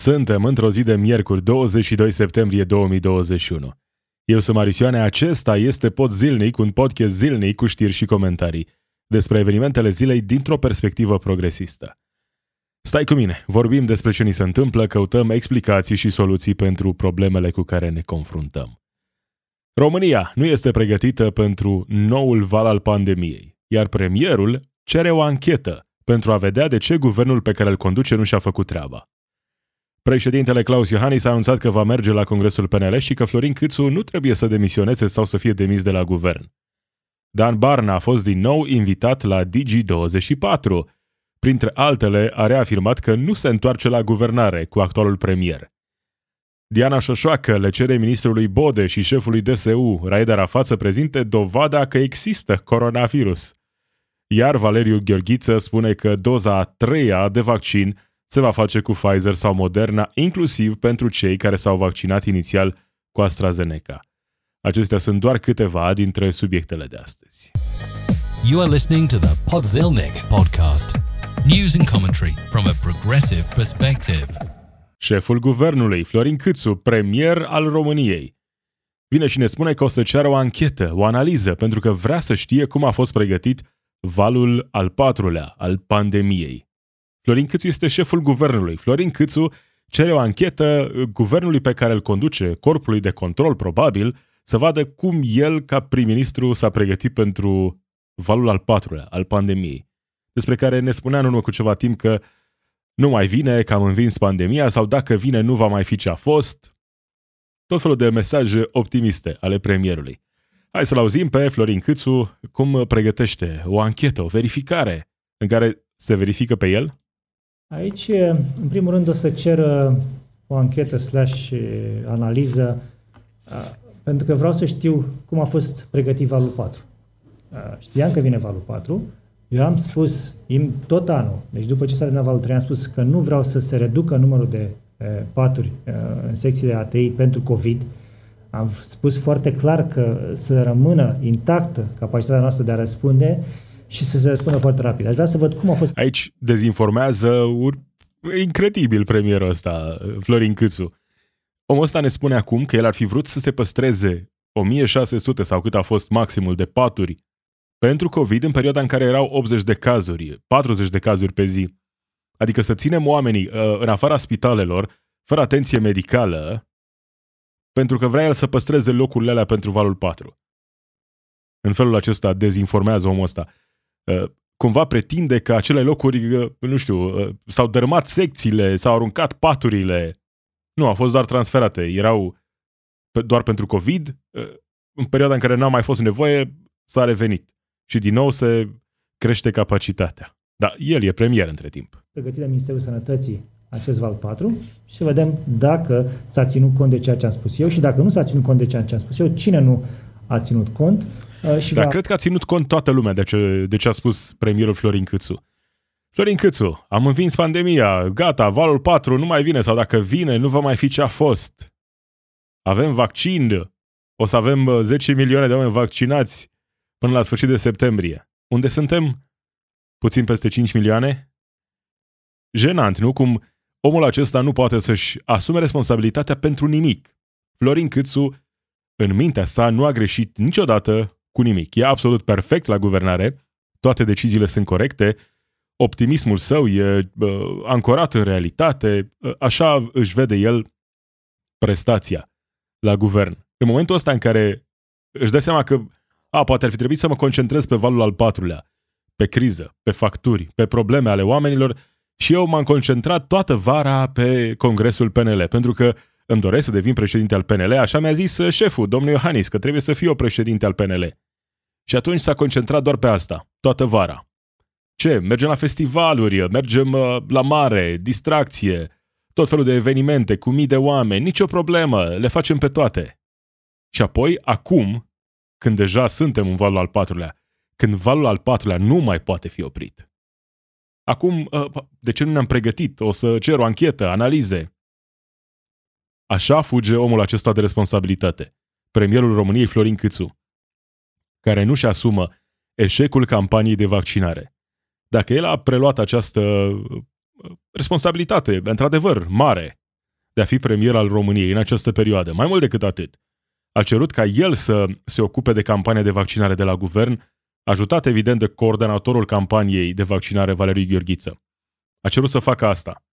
Suntem într-o zi de miercuri, 22 septembrie 2021. Eu sunt Marisioane, acesta este Pod Zilnic, un podcast zilnic cu știri și comentarii despre evenimentele zilei dintr-o perspectivă progresistă. Stai cu mine, vorbim despre ce ni se întâmplă, căutăm explicații și soluții pentru problemele cu care ne confruntăm. România nu este pregătită pentru noul val al pandemiei, iar premierul cere o anchetă pentru a vedea de ce guvernul pe care îl conduce nu și-a făcut treaba. Președintele Claus Iohannis a anunțat că va merge la Congresul PNL și că Florin Câțu nu trebuie să demisioneze sau să fie demis de la guvern. Dan Barna a fost din nou invitat la Digi24. Printre altele, a reafirmat că nu se întoarce la guvernare cu actualul premier. Diana Șoșoacă le cere ministrului Bode și șefului DSU, Raed Arafat, să prezinte dovada că există coronavirus. Iar Valeriu Gheorghiță spune că doza a treia de vaccin se va face cu Pfizer sau Moderna, inclusiv pentru cei care s-au vaccinat inițial cu AstraZeneca. Acestea sunt doar câteva dintre subiectele de astăzi. You are listening to the Podzilnic podcast. News and commentary from a progressive perspective. Șeful guvernului, Florin Câțu, premier al României, vine și ne spune că o să ceară o anchetă, o analiză, pentru că vrea să știe cum a fost pregătit valul al patrulea al pandemiei. Florin Câțu este șeful guvernului. Florin Câțu cere o anchetă guvernului pe care îl conduce, corpului de control probabil, să vadă cum el, ca prim-ministru, s-a pregătit pentru valul al patrulea, al pandemiei, despre care ne spunea în urmă cu ceva timp că nu mai vine, că am învins pandemia sau dacă vine nu va mai fi ce a fost. Tot felul de mesaje optimiste ale premierului. Hai să-l auzim pe Florin Câțu cum pregătește o anchetă, o verificare în care se verifică pe el Aici, în primul rând, o să cer o anchetă slash analiză, pentru că vreau să știu cum a fost pregătit valul 4. Știam că vine valul 4, eu am spus tot anul, deci după ce s-a terminat valul 3, am spus că nu vreau să se reducă numărul de paturi în secțiile ATI pentru COVID. Am spus foarte clar că să rămână intactă capacitatea noastră de a răspunde și să se răspundă foarte rapid. Aș vrea să văd cum a fost... Aici dezinformează ur... incredibil premierul ăsta, Florin Câțu. Omul ăsta ne spune acum că el ar fi vrut să se păstreze 1600 sau cât a fost maximul de paturi pentru COVID în perioada în care erau 80 de cazuri, 40 de cazuri pe zi. Adică să ținem oamenii uh, în afara spitalelor, fără atenție medicală, pentru că vrea el să păstreze locurile alea pentru valul 4. În felul acesta dezinformează omul ăsta. Uh, cumva pretinde că acele locuri, uh, nu știu, uh, s-au dărâmat secțiile, s-au aruncat paturile. Nu, au fost doar transferate. Erau doar pentru COVID. În perioada în care n-a mai fost nevoie, s-a revenit. Și din nou se crește capacitatea. Dar el e premier între timp. Pregătirea Ministerului Sănătății acest val 4 și să vedem dacă s-a ținut cont de ceea ce am spus eu și dacă nu s-a ținut cont de ceea ce am spus eu, cine nu a ținut cont Uh, și Dar va... cred că a ținut cont toată lumea de ce, de ce a spus premierul Florin Câțu. Florin Câțu, am învins pandemia, gata, valul 4 nu mai vine sau dacă vine, nu va mai fi ce a fost. Avem vaccin, o să avem 10 uh, milioane de oameni vaccinați până la sfârșit de septembrie. Unde suntem? Puțin peste 5 milioane? Jenant, nu? Cum omul acesta nu poate să-și asume responsabilitatea pentru nimic. Florin Câțu, în mintea sa, nu a greșit niciodată cu nimic. E absolut perfect la guvernare, toate deciziile sunt corecte, optimismul său e uh, ancorat în realitate, uh, așa își vede el prestația la guvern. În momentul ăsta în care își dă seama că a, poate ar fi trebuit să mă concentrez pe valul al patrulea, pe criză, pe facturi, pe probleme ale oamenilor și eu m-am concentrat toată vara pe congresul PNL, pentru că îmi doresc să devin președinte al PNL, așa mi-a zis uh, șeful, domnul Iohannis, că trebuie să fiu președinte al PNL. Și atunci s-a concentrat doar pe asta, toată vara. Ce? Mergem la festivaluri, mergem uh, la mare, distracție, tot felul de evenimente cu mii de oameni, nicio problemă, le facem pe toate. Și apoi, acum, când deja suntem în valul al patrulea, când valul al patrulea nu mai poate fi oprit. Acum, uh, de ce nu ne-am pregătit? O să cer o anchetă, analize. Așa fuge omul acesta de responsabilitate. Premierul României Florin Câțu care nu-și asumă eșecul campaniei de vaccinare. Dacă el a preluat această uh, responsabilitate, într-adevăr, mare, de a fi premier al României în această perioadă. Mai mult decât atât, a cerut ca el să se ocupe de campania de vaccinare de la guvern, ajutat evident de coordonatorul campaniei de vaccinare Valeriu Gheorghiță. A cerut să facă asta.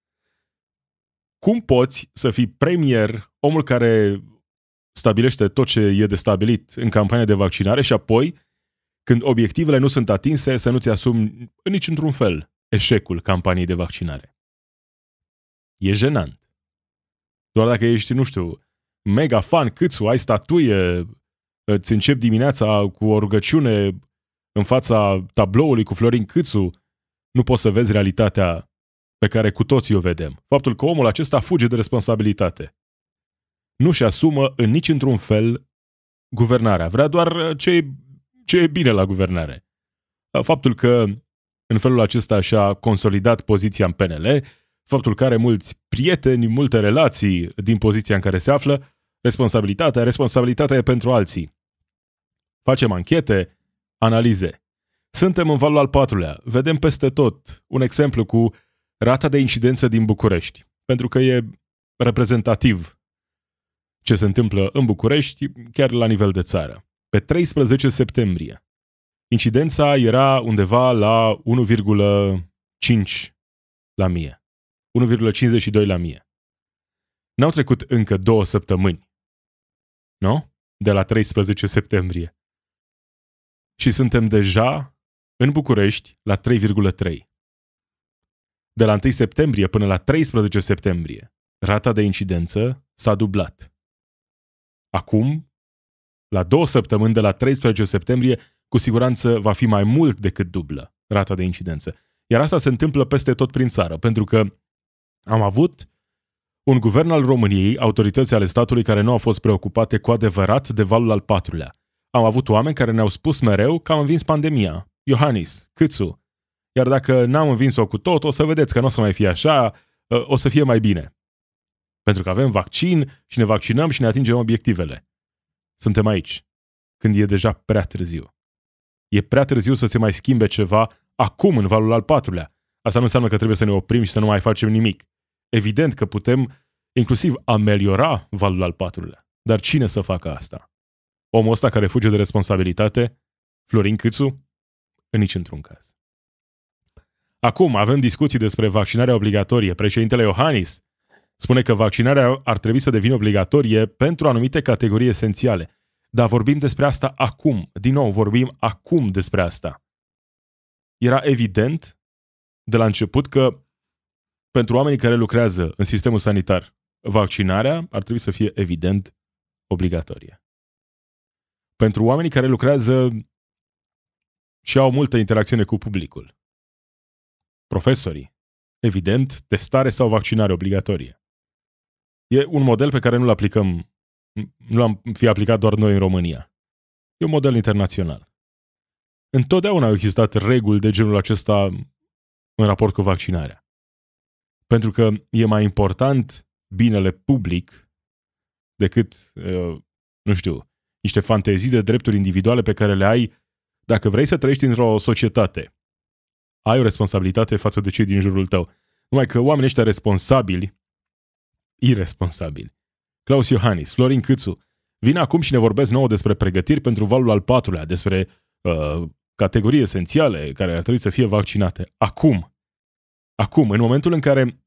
Cum poți să fii premier, omul care stabilește tot ce e de stabilit în campania de vaccinare și apoi, când obiectivele nu sunt atinse, să nu-ți asumi nici într-un fel eșecul campaniei de vaccinare. E jenant. Doar dacă ești, nu știu, mega fan, câțu, ai statuie, îți încep dimineața cu o rugăciune în fața tabloului cu Florin Câțu, nu poți să vezi realitatea pe care cu toții o vedem. Faptul că omul acesta fuge de responsabilitate. Nu-și asumă în nici într-un fel guvernarea. Vrea doar ce e, ce e bine la guvernare. Faptul că în felul acesta și-a consolidat poziția în PNL, faptul că are mulți prieteni, multe relații din poziția în care se află, responsabilitatea, responsabilitatea e pentru alții. Facem anchete, analize. Suntem în valul al patrulea, vedem peste tot un exemplu cu rata de incidență din București, pentru că e reprezentativ ce se întâmplă în București, chiar la nivel de țară. Pe 13 septembrie, incidența era undeva la 1,5 la mie. 1,52 la mie. N-au trecut încă două săptămâni. Nu? De la 13 septembrie. Și suntem deja în București la 3,3. De la 1 septembrie până la 13 septembrie, rata de incidență s-a dublat. Acum, la două săptămâni de la 13 septembrie, cu siguranță va fi mai mult decât dublă rata de incidență. Iar asta se întâmplă peste tot prin țară, pentru că am avut un guvern al României, autorități ale statului care nu au fost preocupate cu adevărat de valul al patrulea. Am avut oameni care ne-au spus mereu că am învins pandemia. Iohannis, Câțu. Iar dacă n-am învins-o cu tot, o să vedeți că nu o să mai fie așa, ă, o să fie mai bine. Pentru că avem vaccin și ne vaccinăm și ne atingem obiectivele. Suntem aici, când e deja prea târziu. E prea târziu să se mai schimbe ceva acum în valul al patrulea. Asta nu înseamnă că trebuie să ne oprim și să nu mai facem nimic. Evident că putem inclusiv ameliora valul al patrulea. Dar cine să facă asta? Omul ăsta care fuge de responsabilitate? Florin Câțu? În nici într-un caz. Acum avem discuții despre vaccinarea obligatorie. Președintele Iohannis spune că vaccinarea ar trebui să devină obligatorie pentru anumite categorii esențiale. Dar vorbim despre asta acum. Din nou, vorbim acum despre asta. Era evident de la început că pentru oamenii care lucrează în sistemul sanitar, vaccinarea ar trebui să fie evident obligatorie. Pentru oamenii care lucrează și au multă interacțiune cu publicul, profesorii, evident, testare sau vaccinare obligatorie. E un model pe care nu-l aplicăm, nu l-am fi aplicat doar noi în România. E un model internațional. Întotdeauna au existat reguli de genul acesta în raport cu vaccinarea. Pentru că e mai important binele public decât, uh, nu știu, niște fantezii de drepturi individuale pe care le ai dacă vrei să trăiești într-o societate. Ai o responsabilitate față de cei din jurul tău. Numai că oamenii ăștia responsabili, irresponsabili, Claus Iohannis, Florin Câțu, vin acum și ne vorbesc nouă despre pregătiri pentru valul al patrulea, despre uh, categorii esențiale care ar trebui să fie vaccinate. Acum, Acum, în momentul în care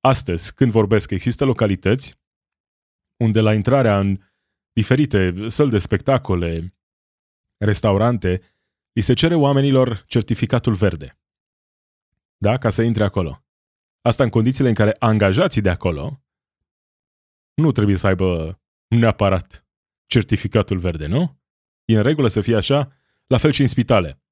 astăzi, când vorbesc, există localități unde la intrarea în diferite săli de spectacole, restaurante, îi se cere oamenilor certificatul verde. Da? Ca să intre acolo. Asta în condițiile în care angajații de acolo nu trebuie să aibă neapărat certificatul verde, nu? E în regulă să fie așa, la fel și în spitale.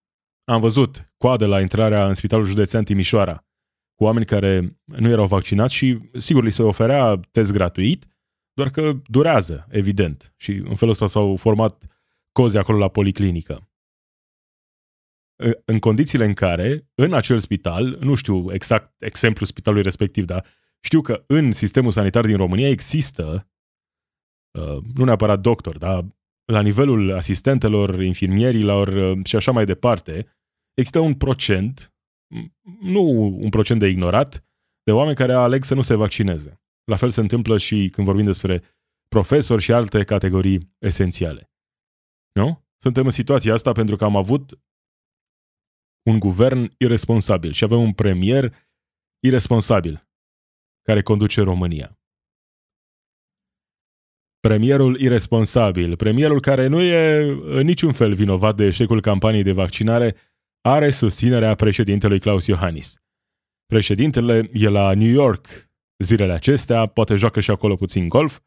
Am văzut coadă la intrarea în Spitalul Județean Timișoara cu oameni care nu erau vaccinați și, sigur, li se oferea test gratuit, doar că durează, evident. Și în felul ăsta s-au format cozi acolo la policlinică. În condițiile în care, în acel spital, nu știu exact exemplul spitalului respectiv, dar știu că în sistemul sanitar din România există, uh, nu neapărat doctor, dar la nivelul asistentelor, infirmierilor uh, și așa mai departe, există un procent nu un procent de ignorat, de oameni care aleg să nu se vaccineze. La fel se întâmplă și când vorbim despre profesori și alte categorii esențiale. Nu? Suntem în situația asta pentru că am avut un guvern irresponsabil și avem un premier irresponsabil care conduce România. Premierul irresponsabil, premierul care nu e în niciun fel vinovat de eșecul campaniei de vaccinare, are susținerea președintelui Claus Iohannis. Președintele e la New York zilele acestea, poate joacă și acolo puțin golf,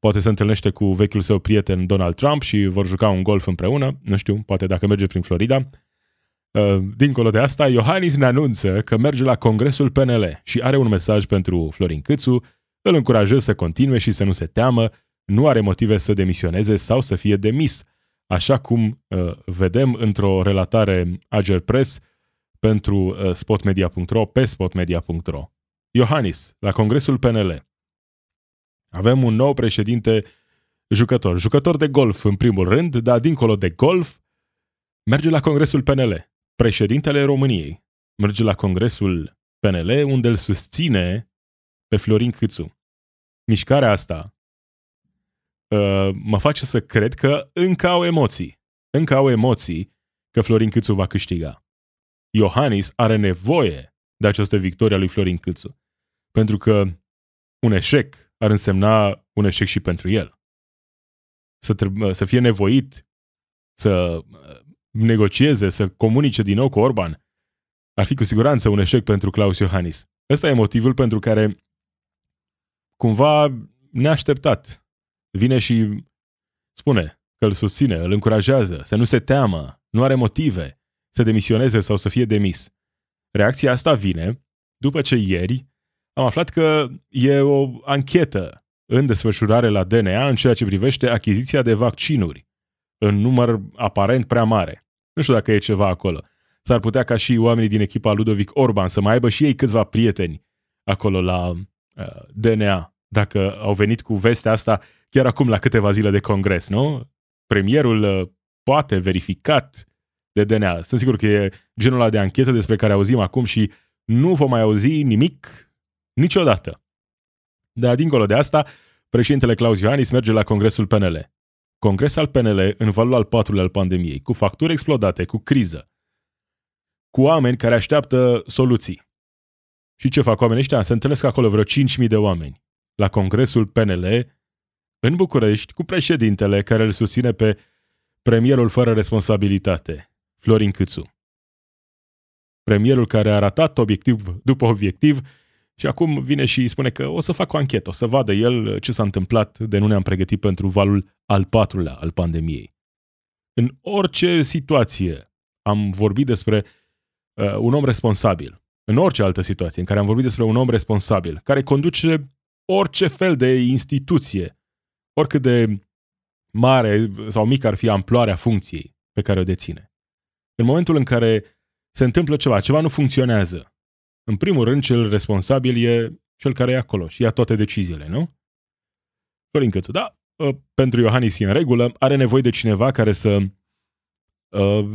poate se întâlnește cu vechiul său prieten Donald Trump și vor juca un golf împreună, nu știu, poate dacă merge prin Florida. Uh, dincolo de asta, Iohannis ne anunță că merge la Congresul PNL și are un mesaj pentru Florin Câțu, îl încurajez să continue și să nu se teamă, nu are motive să demisioneze sau să fie demis, așa cum uh, vedem într-o relatare Ager Press pentru uh, spotmedia.ro pe spotmedia.ro. Iohannis, la Congresul PNL. Avem un nou președinte jucător, jucător de golf în primul rând, dar dincolo de golf, merge la Congresul PNL. Președintele României merge la Congresul PNL unde îl susține pe Florin Câțu. Mișcarea asta uh, mă face să cred că încă au emoții. Încă au emoții că Florin Câțu va câștiga. Iohannis are nevoie de această victorie a lui Florin Câțu. Pentru că un eșec ar însemna un eșec și pentru el. Să, treb- să fie nevoit să uh, negocieze, să comunice din nou cu Orban, ar fi cu siguranță un eșec pentru Claus Iohannis. Ăsta e motivul pentru care cumva neașteptat vine și spune că îl susține, îl încurajează, să nu se teamă, nu are motive să demisioneze sau să fie demis. Reacția asta vine după ce ieri am aflat că e o anchetă în desfășurare la DNA în ceea ce privește achiziția de vaccinuri, în număr aparent prea mare. Nu știu dacă e ceva acolo. S-ar putea ca și oamenii din echipa Ludovic Orban să mai aibă și ei câțiva prieteni acolo la uh, DNA, dacă au venit cu vestea asta chiar acum la câteva zile de congres, nu? Premierul uh, poate verificat de DNA. Sunt sigur că e genul ăla de anchetă despre care auzim acum și nu vom mai auzi nimic Niciodată. Dar dincolo de asta, președintele Claus Iohannis merge la Congresul PNL. Congres al PNL în valul al patrulea al pandemiei, cu facturi explodate, cu criză, cu oameni care așteaptă soluții. Și ce fac oamenii ăștia? Se întâlnesc acolo vreo 5.000 de oameni la Congresul PNL în București cu președintele care îl susține pe premierul fără responsabilitate, Florin Câțu. Premierul care a ratat obiectiv după obiectiv și acum vine și spune că o să fac o anchetă, o să vadă el ce s-a întâmplat de nu ne-am pregătit pentru valul al patrulea al pandemiei. În orice situație am vorbit despre uh, un om responsabil, în orice altă situație în care am vorbit despre un om responsabil, care conduce orice fel de instituție, oricât de mare sau mică ar fi amploarea funcției pe care o deține. În momentul în care se întâmplă ceva, ceva nu funcționează, în primul rând, cel responsabil e cel care e acolo și ia toate deciziile, nu? Florin Cățu, da, ă, pentru Iohannis e în regulă, are nevoie de cineva care să uh,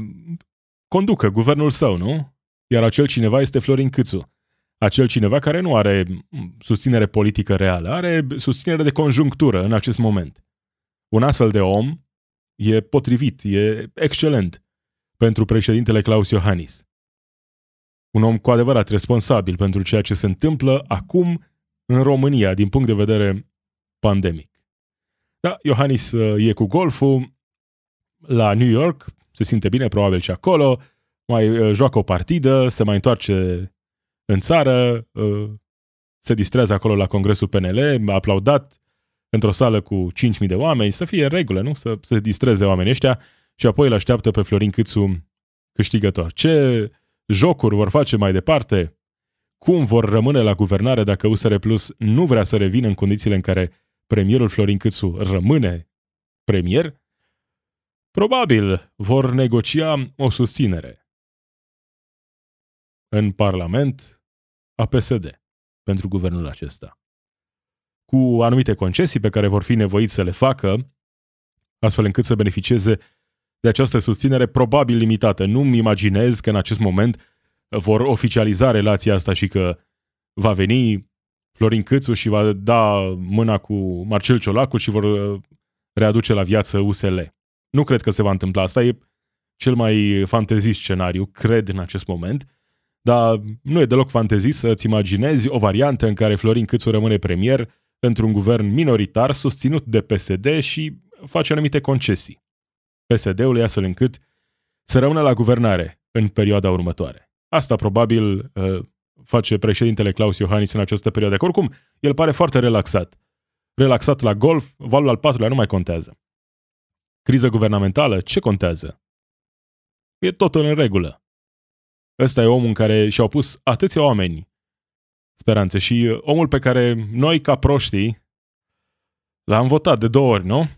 conducă guvernul său, nu? Iar acel cineva este Florin Câțu. Acel cineva care nu are susținere politică reală, are susținere de conjunctură în acest moment. Un astfel de om e potrivit, e excelent pentru președintele Claus Iohannis un om cu adevărat responsabil pentru ceea ce se întâmplă acum în România din punct de vedere pandemic. Da, Iohannis uh, e cu golful la New York, se simte bine probabil și acolo, mai uh, joacă o partidă, se mai întoarce în țară, uh, se distrează acolo la Congresul PNL, a aplaudat într-o sală cu 5.000 de oameni, să fie în regulă, nu? Să se distreze oamenii ăștia și apoi îl așteaptă pe Florin Câțu câștigător. Ce jocuri vor face mai departe, cum vor rămâne la guvernare dacă USR Plus nu vrea să revină în condițiile în care premierul Florin Câțu rămâne premier, probabil vor negocia o susținere în Parlament a PSD pentru guvernul acesta. Cu anumite concesii pe care vor fi nevoiți să le facă, astfel încât să beneficieze de această susținere probabil limitată. Nu-mi imaginez că în acest moment vor oficializa relația asta și că va veni Florin Câțu și va da mâna cu Marcel Ciolacu și vor uh, readuce la viață USL. Nu cred că se va întâmpla. Asta e cel mai fantezist scenariu, cred în acest moment, dar nu e deloc fantezist să-ți imaginezi o variantă în care Florin Câțu rămâne premier într-un guvern minoritar susținut de PSD și face anumite concesii. PSD-ului astfel încât să rămână la guvernare în perioada următoare. Asta probabil uh, face președintele Claus Iohannis în această perioadă. Că oricum, el pare foarte relaxat. Relaxat la golf, valul al patrulea nu mai contează. Criză guvernamentală, ce contează? E totul în regulă. Ăsta e omul în care și-au pus atâția oameni speranțe și omul pe care noi, ca proștii, l-am votat de două ori, nu?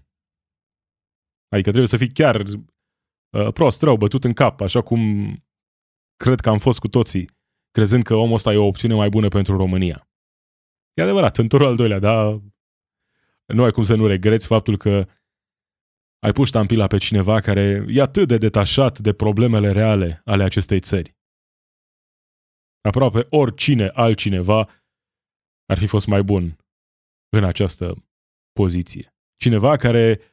Adică trebuie să fii chiar uh, prost, rău, bătut în cap, așa cum cred că am fost cu toții crezând că omul ăsta e o opțiune mai bună pentru România. E adevărat, în turul al doilea, dar nu ai cum să nu regreți faptul că ai pus ștampila pe cineva care e atât de detașat de problemele reale ale acestei țări. Aproape oricine altcineva ar fi fost mai bun în această poziție. Cineva care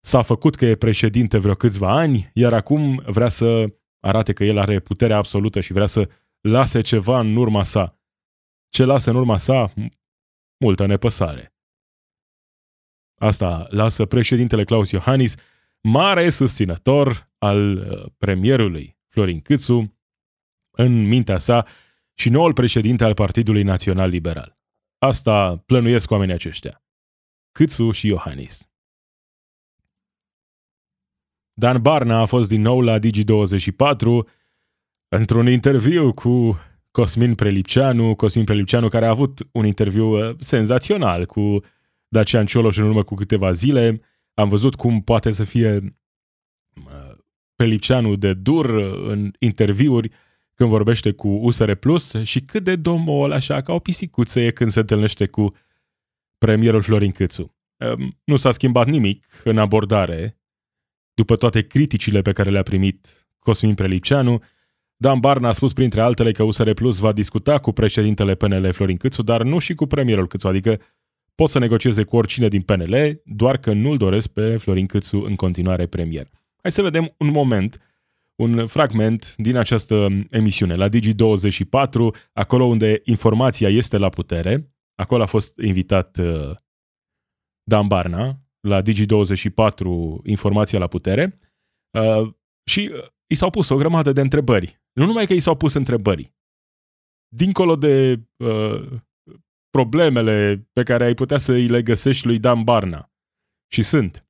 s-a făcut că e președinte vreo câțiva ani, iar acum vrea să arate că el are puterea absolută și vrea să lase ceva în urma sa. Ce lasă în urma sa? Multă nepăsare. Asta lasă președintele Claus Iohannis, mare susținător al uh, premierului Florin Câțu, în mintea sa și noul președinte al Partidului Național Liberal. Asta plănuiesc oamenii aceștia. Câțu și Iohannis. Dan Barna a fost din nou la Digi24 într-un interviu cu Cosmin Prelipceanu, Cosmin Prelipceanu care a avut un interviu uh, senzațional cu Dacian Cioloș în urmă cu câteva zile. Am văzut cum poate să fie uh, Prelipceanu de dur uh, în interviuri când vorbește cu USR Plus și cât de domol așa ca o pisicuță e când se întâlnește cu premierul Florin Câțu. Um, nu s-a schimbat nimic în abordare după toate criticile pe care le-a primit Cosmin Prelipceanu, Dan Barna a spus printre altele că USR Plus va discuta cu președintele PNL Florin Câțu, dar nu și cu premierul Câțu, adică pot să negocieze cu oricine din PNL, doar că nu-l doresc pe Florin Câțu în continuare premier. Hai să vedem un moment, un fragment din această emisiune la Digi24, acolo unde informația este la putere. Acolo a fost invitat uh, Dan Barna, la Digi24, informația la putere. Uh, și uh, i s-au pus o grămadă de întrebări. Nu numai că i s-au pus întrebări. Dincolo de uh, problemele pe care ai putea să îi le găsești lui Dan Barna. Și sunt.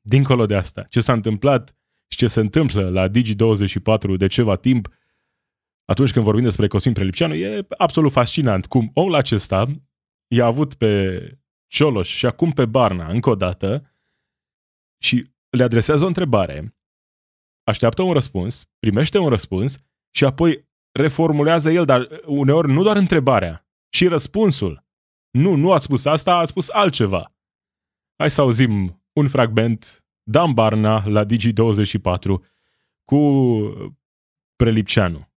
Dincolo de asta, ce s-a întâmplat și ce se întâmplă la Digi24 de ceva timp, atunci când vorbim despre Cosmin Prelipceanu, e absolut fascinant cum omul acesta i-a avut pe Cioloș și acum pe Barna încă o dată și le adresează o întrebare așteaptă un răspuns, primește un răspuns și apoi reformulează el, dar uneori nu doar întrebarea, și răspunsul. Nu, nu ați spus asta, ați spus altceva. Hai să auzim un fragment Dan Barna la Digi24 cu Prelipceanu.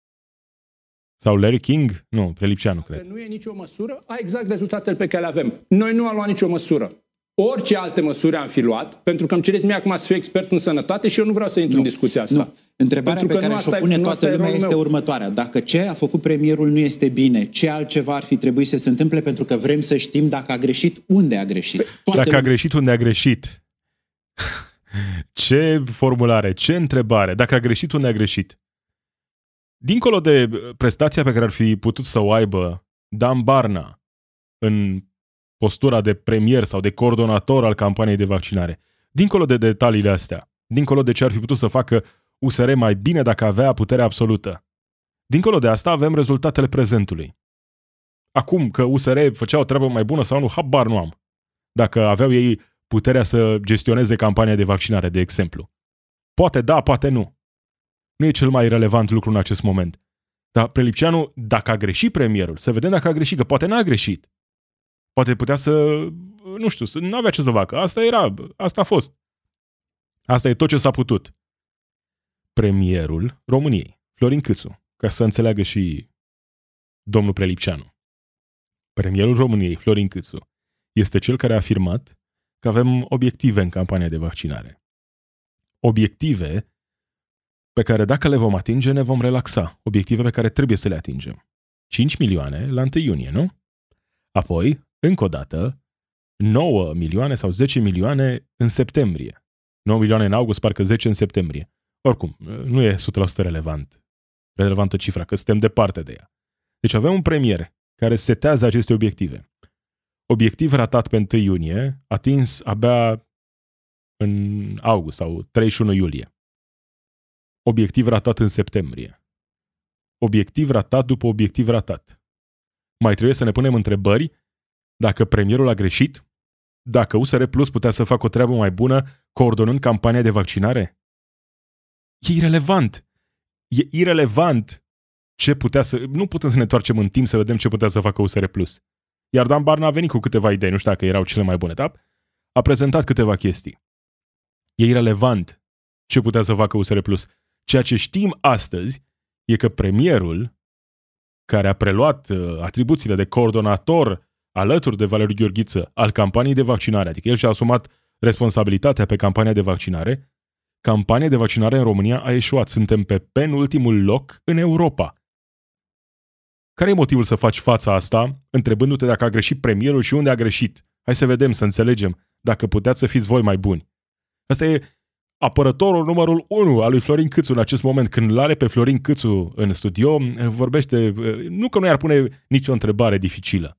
Sau Larry King? Nu, Prelipceanu, cred. Nu e nicio măsură, a exact rezultatele pe care le avem. Noi nu am luat nicio măsură orice alte măsuri am fi luat, pentru că îmi cereți mie acum să fiu expert în sănătate și eu nu vreau să intru nu, în discuția asta. Nu. Întrebarea pentru pe care și-o pune toată lumea este meu. următoarea. Dacă ce a făcut premierul nu este bine, ce altceva ar fi trebuit să se întâmple pentru că vrem să știm dacă a greșit, unde a greșit. Păi, toată dacă lumea... a greșit, unde a greșit. ce formulare, ce întrebare. Dacă a greșit, unde a greșit. Dincolo de prestația pe care ar fi putut să o aibă Dan Barna în postura de premier sau de coordonator al campaniei de vaccinare. Dincolo de detaliile astea, dincolo de ce ar fi putut să facă USR mai bine dacă avea putere absolută. Dincolo de asta avem rezultatele prezentului. Acum că USR făcea o treabă mai bună sau nu, habar nu am. Dacă aveau ei puterea să gestioneze campania de vaccinare, de exemplu. Poate da, poate nu. Nu e cel mai relevant lucru în acest moment. Dar Prelipceanu, dacă a greșit premierul, să vedem dacă a greșit, că poate n-a greșit. Poate putea să, nu știu, nu avea ce să facă. Asta era, asta a fost. Asta e tot ce s-a putut. Premierul României, Florin Câțu, ca să înțeleagă și domnul Prelipceanu. premierul României, Florin Câțu, este cel care a afirmat că avem obiective în campania de vaccinare. Obiective pe care dacă le vom atinge ne vom relaxa. Obiective pe care trebuie să le atingem. 5 milioane la 1 iunie, nu? Apoi, încă o dată, 9 milioane sau 10 milioane în septembrie. 9 milioane în august, parcă 10 în septembrie. Oricum, nu e 100% relevant. Relevantă cifra, că suntem departe de ea. Deci avem un premier care setează aceste obiective. Obiectiv ratat pe 1 iunie, atins abia în august sau 31 iulie. Obiectiv ratat în septembrie. Obiectiv ratat după obiectiv ratat. Mai trebuie să ne punem întrebări dacă premierul a greșit? Dacă USR Plus putea să facă o treabă mai bună coordonând campania de vaccinare? E irelevant. E irelevant ce putea să... Nu putem să ne întoarcem în timp să vedem ce putea să facă USR Plus. Iar Dan Barna a venit cu câteva idei, nu știu dacă erau cele mai bune, dar a prezentat câteva chestii. E irelevant ce putea să facă USR Plus. Ceea ce știm astăzi e că premierul, care a preluat uh, atribuțiile de coordonator alături de Valeriu Gheorghiță al campaniei de vaccinare, adică el și-a asumat responsabilitatea pe campania de vaccinare, campania de vaccinare în România a eșuat. Suntem pe penultimul loc în Europa. Care e motivul să faci fața asta, întrebându-te dacă a greșit premierul și unde a greșit? Hai să vedem, să înțelegem, dacă puteți să fiți voi mai buni. Asta e apărătorul numărul 1 al lui Florin Câțu în acest moment. Când îl are pe Florin Câțu în studio, vorbește, nu că nu i-ar pune nicio întrebare dificilă,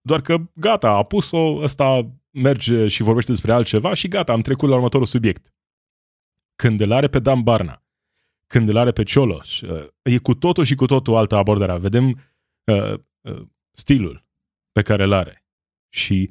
doar că gata, a pus-o, ăsta merge și vorbește despre altceva și gata, am trecut la următorul subiect. Când îl are pe Dan Barna, când îl are pe Cioloș, e cu totul și cu totul altă abordare. Vedem uh, uh, stilul pe care îl are și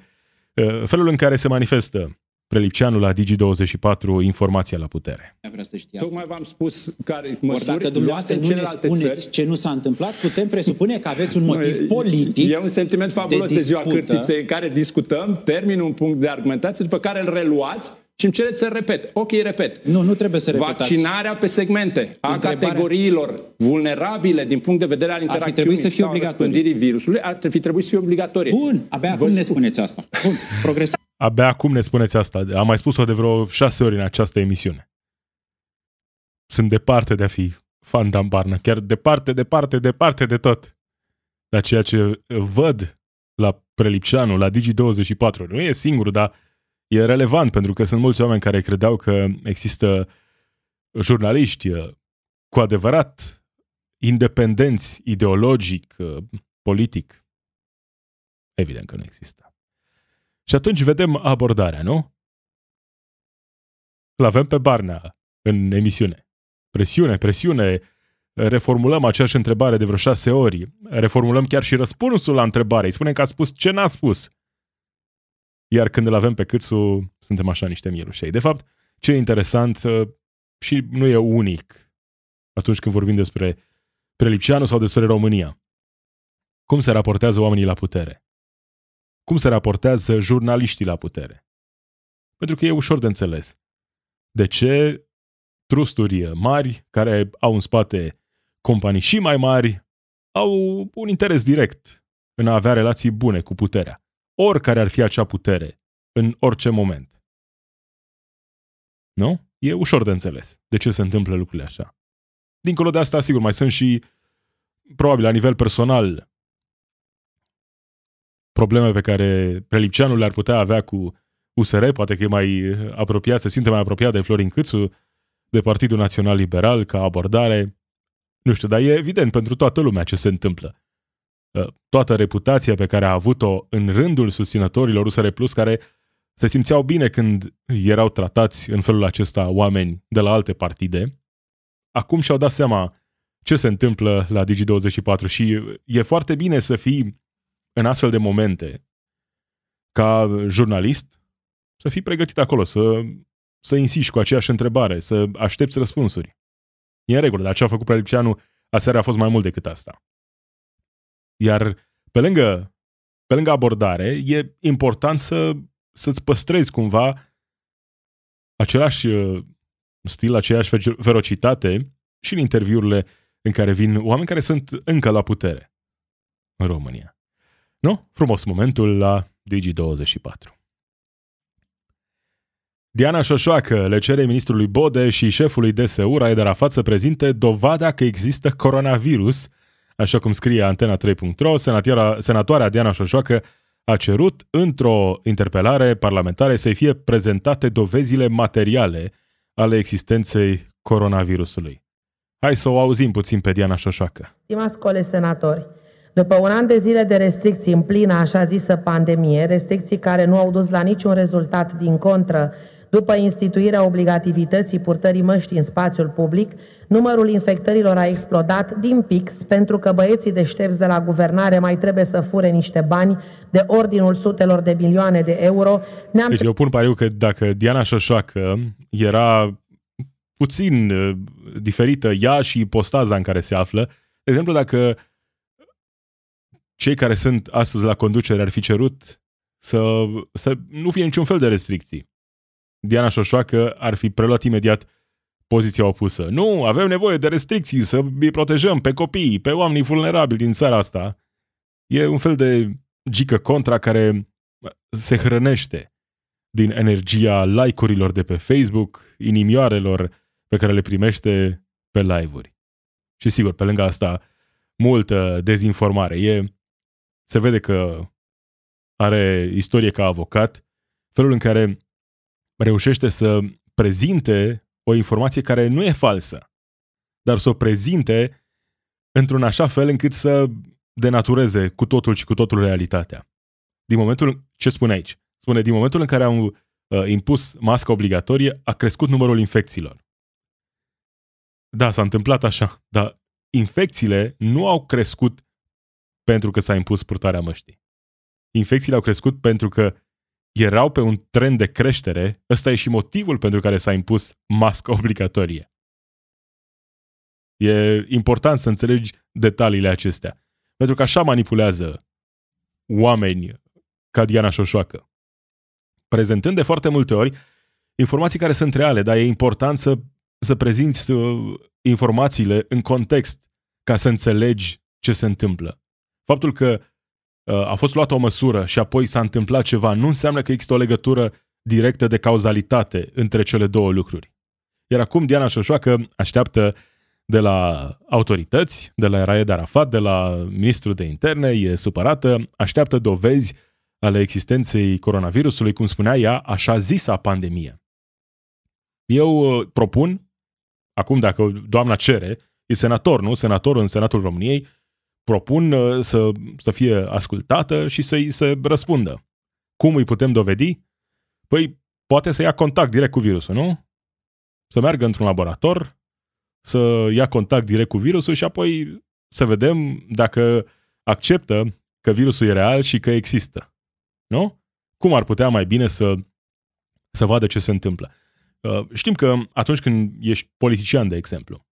uh, felul în care se manifestă Prelipceanu la Digi24 informația la putere. Vrea să știe asta. Tocmai v-am spus care măsuri Or, dacă dumneavoastră nu ne spuneți țări, ce nu s-a întâmplat, putem presupune că aveți un motiv politic E un sentiment fabulos de, de ziua cârtiței în care discutăm, termin un punct de argumentație, după care îl reluați și îmi cereți să repet. Ok, repet. Nu, nu trebuie să repetați. Vaccinarea pe segmente a Întrebarea... categoriilor vulnerabile din punct de vedere al interacțiunii să fie sau răspândirii virusului ar fi trebuit să fie obligatorie. Bun, abia acum ne spuneți asta. Bun, progres. Abia acum ne spuneți asta. Am mai spus-o de vreo șase ori în această emisiune. Sunt departe de a fi fan Dan Barna. Chiar departe, departe, departe de tot. Dar ceea ce văd la Prelipceanu, la Digi24, nu e singur, dar e relevant pentru că sunt mulți oameni care credeau că există jurnaliști uh, cu adevărat independenți ideologic, uh, politic. Evident că nu există. Și atunci vedem abordarea, nu? Îl avem pe Barna în emisiune. Presiune, presiune, reformulăm aceeași întrebare de vreo șase ori, reformulăm chiar și răspunsul la întrebare, îi spunem că a spus ce n-a spus. Iar când îl avem pe Câțu, suntem așa niște mielușei. De fapt, ce e interesant uh, și nu e unic atunci când vorbim despre Prelipceanu sau despre România. Cum se raportează oamenii la putere? Cum se raportează jurnaliștii la putere? Pentru că e ușor de înțeles. De ce trusturi mari, care au în spate companii și mai mari, au un interes direct în a avea relații bune cu puterea oricare ar fi acea putere, în orice moment. Nu? E ușor de înțeles de ce se întâmplă lucrurile așa. Dincolo de asta, sigur, mai sunt și, probabil, la nivel personal, probleme pe care Prelipceanu le-ar putea avea cu USR, poate că e mai apropiat, se simte mai apropiat de Florin Câțu, de Partidul Național Liberal, ca abordare. Nu știu, dar e evident pentru toată lumea ce se întâmplă. Uh, toată reputația pe care a avut-o în rândul susținătorilor USR Plus, care se simțeau bine când erau tratați în felul acesta oameni de la alte partide, acum și-au dat seama ce se întâmplă la Digi24 și e foarte bine să fii în astfel de momente ca jurnalist, să fii pregătit acolo, să, să insiști cu aceeași întrebare, să aștepți răspunsuri. E în regulă, dar ce a făcut Prelipceanu aseară a fost mai mult decât asta. Iar pe lângă, pe lângă abordare, e important să, să-ți păstrezi cumva același uh, stil, aceeași ferocitate și în interviurile în care vin oameni care sunt încă la putere în România. Nu? Frumos momentul la Digi24. Diana Șoșoacă le cere ministrului Bode și șefului DSU, Raed Arafat, să prezinte dovada că există coronavirus, așa cum scrie Antena 3.ro, senatoarea Diana Șoșoacă a cerut într-o interpelare parlamentară să fie prezentate dovezile materiale ale existenței coronavirusului. Hai să o auzim puțin pe Diana Șoșoacă. Stimați colegi senatori, după un an de zile de restricții în plină așa zisă pandemie, restricții care nu au dus la niciun rezultat din contră, după instituirea obligativității purtării măștii în spațiul public, numărul infectărilor a explodat din pix pentru că băieții deștepți de la guvernare mai trebuie să fure niște bani de ordinul sutelor de milioane de euro. Ne-am... Deci eu pun pariu că dacă Diana Șoșoacă era puțin uh, diferită ea și postaza în care se află, de exemplu, dacă cei care sunt astăzi la conducere ar fi cerut să, să nu fie niciun fel de restricții. Diana Șoșoacă ar fi preluat imediat poziția opusă. Nu, avem nevoie de restricții să îi protejăm pe copii, pe oamenii vulnerabili din țara asta. E un fel de gică contra care se hrănește din energia like-urilor de pe Facebook, inimioarelor pe care le primește pe live-uri. Și sigur, pe lângă asta, multă dezinformare. E, se vede că are istorie ca avocat, felul în care reușește să prezinte o informație care nu e falsă, dar să o prezinte într-un așa fel încât să denatureze cu totul și cu totul realitatea. Din momentul, ce spune aici? Spune, din momentul în care au uh, impus masca obligatorie, a crescut numărul infecțiilor. Da, s-a întâmplat așa, dar infecțiile nu au crescut pentru că s-a impus purtarea măștii. Infecțiile au crescut pentru că erau pe un trend de creștere, ăsta e și motivul pentru care s-a impus masca obligatorie. E important să înțelegi detaliile acestea. Pentru că așa manipulează oameni ca Diana Șoșoacă. Prezentând de foarte multe ori informații care sunt reale, dar e important să, să prezinți uh, informațiile în context ca să înțelegi ce se întâmplă. Faptul că Uh, a fost luată o măsură și apoi s-a întâmplat ceva, nu înseamnă că există o legătură directă de cauzalitate între cele două lucruri. Iar acum Diana Șoșoacă așteaptă de la autorități, de la Raed Arafat, de la ministrul de interne, e supărată, așteaptă dovezi ale existenței coronavirusului, cum spunea ea, așa zisa pandemie. Eu uh, propun, acum dacă doamna cere, e senator, nu? Senator în Senatul României, propun uh, să, să fie ascultată și să-i se răspundă. Cum îi putem dovedi? Păi, poate să ia contact direct cu virusul, nu? Să meargă într-un laborator, să ia contact direct cu virusul și apoi să vedem dacă acceptă că virusul e real și că există. Nu? Cum ar putea mai bine să, să vadă ce se întâmplă? Uh, știm că atunci când ești politician, de exemplu,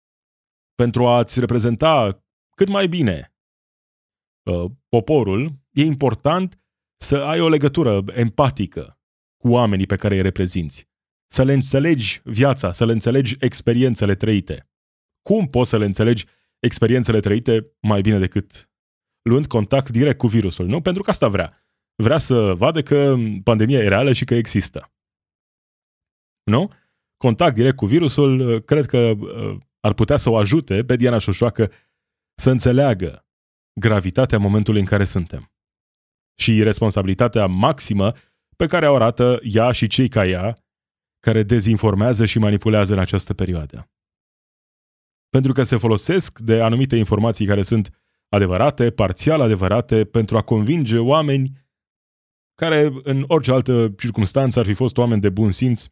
pentru a-ți reprezenta cât mai bine Uh, poporul, e important să ai o legătură empatică cu oamenii pe care îi reprezinți. Să le înțelegi viața, să le înțelegi experiențele trăite. Cum poți să le înțelegi experiențele trăite mai bine decât luând contact direct cu virusul, nu? Pentru că asta vrea. Vrea să vadă că pandemia e reală și că există. Nu? Contact direct cu virusul, uh, cred că uh, ar putea să o ajute pe Diana Șoșoacă să înțeleagă gravitatea momentului în care suntem și responsabilitatea maximă pe care o arată ea și cei ca ea care dezinformează și manipulează în această perioadă. Pentru că se folosesc de anumite informații care sunt adevărate, parțial adevărate, pentru a convinge oameni care în orice altă circunstanță ar fi fost oameni de bun simț,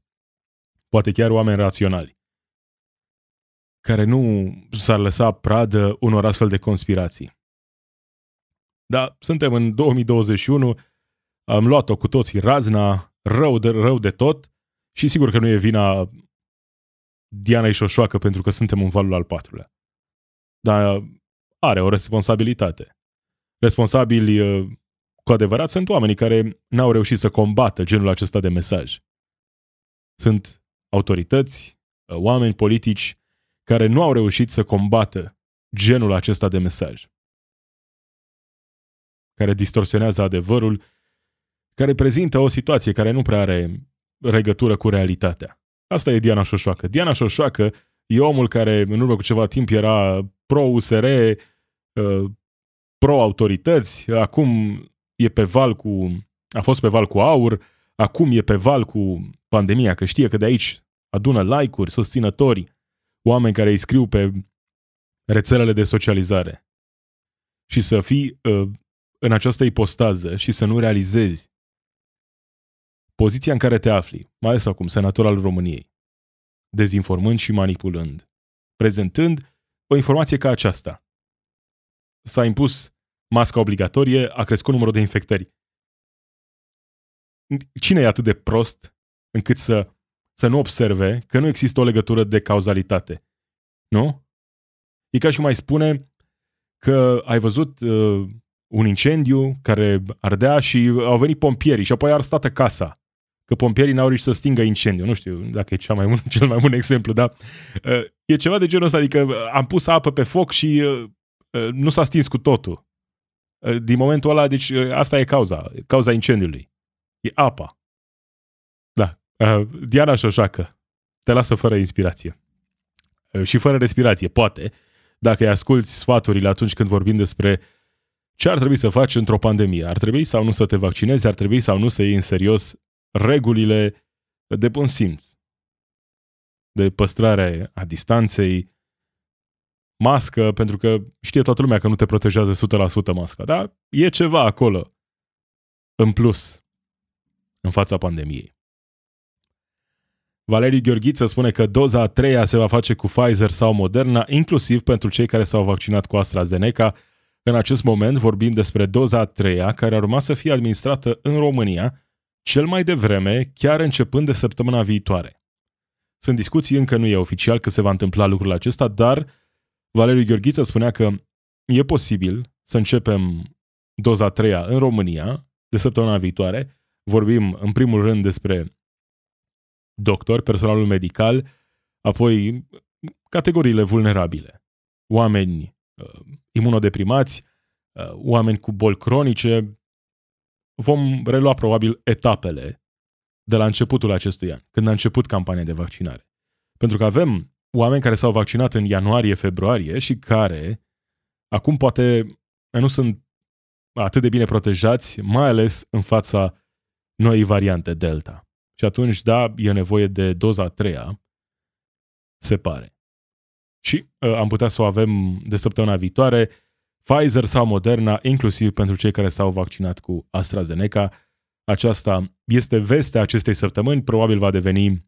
poate chiar oameni raționali, care nu s-ar lăsa pradă unor astfel de conspirații. Dar suntem în 2021, am luat-o cu toții razna, rău de, rău de tot și sigur că nu e vina Diana Șoșoacă pentru că suntem în valul al patrulea. Dar are o responsabilitate. Responsabili uh, cu adevărat sunt oamenii care n-au reușit să combată genul acesta de mesaj. Sunt autorități, uh, oameni politici care nu au reușit să combată genul acesta de mesaj. Care distorsionează adevărul, care prezintă o situație care nu prea are legătură cu realitatea. Asta e Diana Șoșoacă. Diana Șoșoacă e omul care în urmă cu ceva timp era pro-USR, uh, pro-autorități, acum e pe val cu, a fost pe val cu aur, acum e pe val cu pandemia, că știe că de aici adună like-uri, susținători, oameni care îi scriu pe rețelele de socializare. Și să fii uh, în această ipostază și să nu realizezi poziția în care te afli, mai ales acum, senator al României, dezinformând și manipulând, prezentând o informație ca aceasta. S-a impus masca obligatorie, a crescut numărul de infectări. Cine e atât de prost încât să, să nu observe că nu există o legătură de cauzalitate? Nu? E ca și cum mai spune că ai văzut uh, un incendiu care ardea și au venit pompierii și apoi a arstat casa. Că pompierii n-au reușit să stingă incendiu. Nu știu dacă e cea mai bun, cel mai bun exemplu, dar uh, e ceva de genul ăsta. Adică uh, am pus apă pe foc și uh, uh, nu s-a stins cu totul. Uh, din momentul ăla, deci uh, asta e cauza, cauza incendiului. E apa. Da. Uh, Diana Șoșacă te lasă fără inspirație. Uh, și fără respirație, poate, dacă îi asculti sfaturile atunci când vorbim despre ce ar trebui să faci într-o pandemie. Ar trebui sau nu să te vaccinezi, ar trebui sau nu să iei în serios regulile de bun simț, de păstrare a distanței, mască, pentru că știe toată lumea că nu te protejează 100% masca, dar e ceva acolo în plus în fața pandemiei. Valeriu Gheorghiță spune că doza a treia se va face cu Pfizer sau Moderna, inclusiv pentru cei care s-au vaccinat cu AstraZeneca. În acest moment vorbim despre doza a treia, care ar urma să fie administrată în România, cel mai devreme, chiar începând de săptămâna viitoare. Sunt discuții, încă nu e oficial că se va întâmpla lucrul acesta, dar Valeriu Gheorghiță spunea că e posibil să începem doza a treia în România de săptămâna viitoare. Vorbim în primul rând despre doctor, personalul medical, apoi categoriile vulnerabile. Oameni uh, imunodeprimați, uh, oameni cu boli cronice. Vom relua probabil etapele de la începutul acestui an, când a început campania de vaccinare. Pentru că avem oameni care s-au vaccinat în ianuarie-februarie și care acum poate nu sunt atât de bine protejați, mai ales în fața noii variante Delta. Și atunci, da, e nevoie de doza a treia, se pare. Și uh, am putea să o avem de săptămâna viitoare, Pfizer sau Moderna, inclusiv pentru cei care s-au vaccinat cu AstraZeneca. Aceasta este vestea acestei săptămâni, probabil va deveni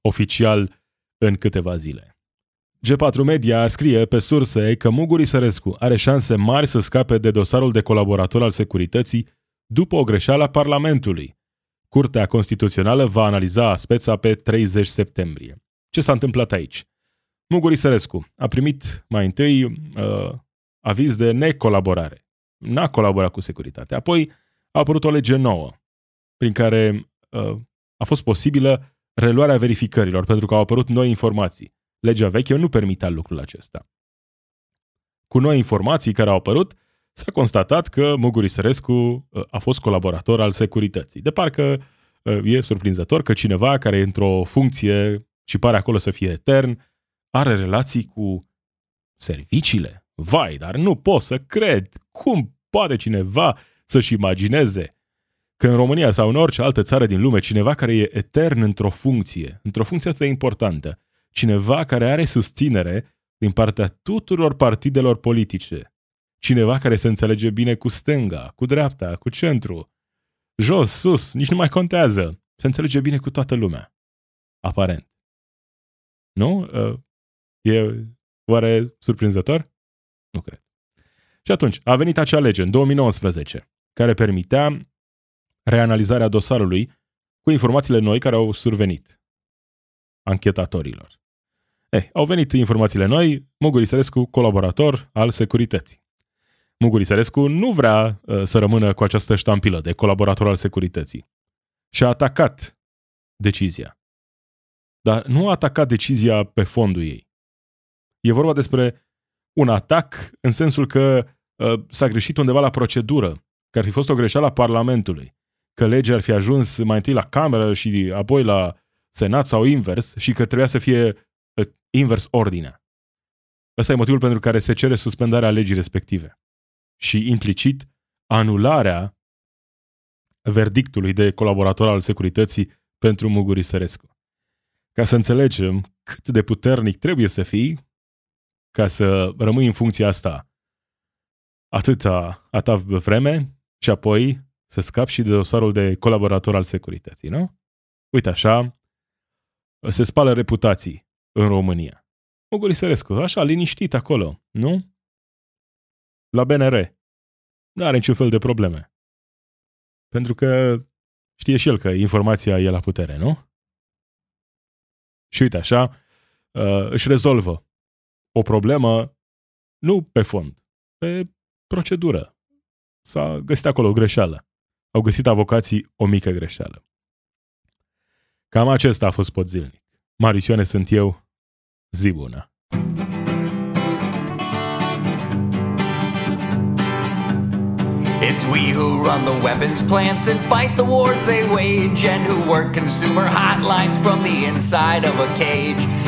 oficial în câteva zile. G4 Media scrie pe surse că Muguri Sărescu are șanse mari să scape de dosarul de colaborator al securității după o greșeală a Parlamentului, Curtea Constituțională va analiza speța pe 30 septembrie. Ce s-a întâmplat aici? Muguri Sărescu a primit mai întâi uh, aviz de necolaborare. N-a colaborat cu securitatea. Apoi a apărut o lege nouă prin care uh, a fost posibilă reluarea verificărilor pentru că au apărut noi informații. Legea veche nu permitea lucrul acesta. Cu noi informații care au apărut, s-a constatat că Muguri Sărescu uh, a fost colaborator al securității. De parcă uh, e surprinzător că cineva care e într-o funcție și pare acolo să fie etern, are relații cu serviciile. Vai, dar nu pot să cred. Cum poate cineva să-și imagineze că în România sau în orice altă țară din lume, cineva care e etern într-o funcție, într-o funcție atât de importantă, cineva care are susținere din partea tuturor partidelor politice, cineva care se înțelege bine cu stânga, cu dreapta, cu centru, jos, sus, nici nu mai contează. Se înțelege bine cu toată lumea. Aparent. Nu? Uh, e oare surprinzător? Nu cred. Și atunci, a venit acea lege în 2019, care permitea reanalizarea dosarului cu informațiile noi care au survenit anchetatorilor. Eh, au venit informațiile noi, Muguri Sărescu, colaborator al securității. Muguri Sărescu nu vrea uh, să rămână cu această ștampilă de colaborator al securității. Și a atacat decizia. Dar nu a atacat decizia pe fondul ei. E vorba despre un atac în sensul că uh, s-a greșit undeva la procedură, că ar fi fost o greșeală a Parlamentului, că legea ar fi ajuns mai întâi la Cameră și apoi la Senat sau invers și că trebuia să fie uh, invers ordinea. Ăsta e motivul pentru care se cere suspendarea legii respective. Și implicit anularea verdictului de colaborator al securității pentru Muguri Sărescu. Ca să înțelegem cât de puternic trebuie să fii ca să rămâi în funcția asta atâta a ta vreme și apoi să scapi și de dosarul de colaborator al securității, nu? Uite așa, se spală reputații în România. Muguri Sărescu, așa, liniștit acolo, nu? La BNR. Nu are niciun fel de probleme. Pentru că știe și el că informația e la putere, nu? Și uite așa, uh, își rezolvă o problemă nu pe fond, pe procedură. S-a găsit acolo o greșeală. Au găsit avocații o mică greșeală. Cam acesta a fost pot zilnic. Marisioane sunt eu. Zi bună! It's we who run the weapons plants and fight the wars they wage, and who work consumer hotlines from the inside of a cage.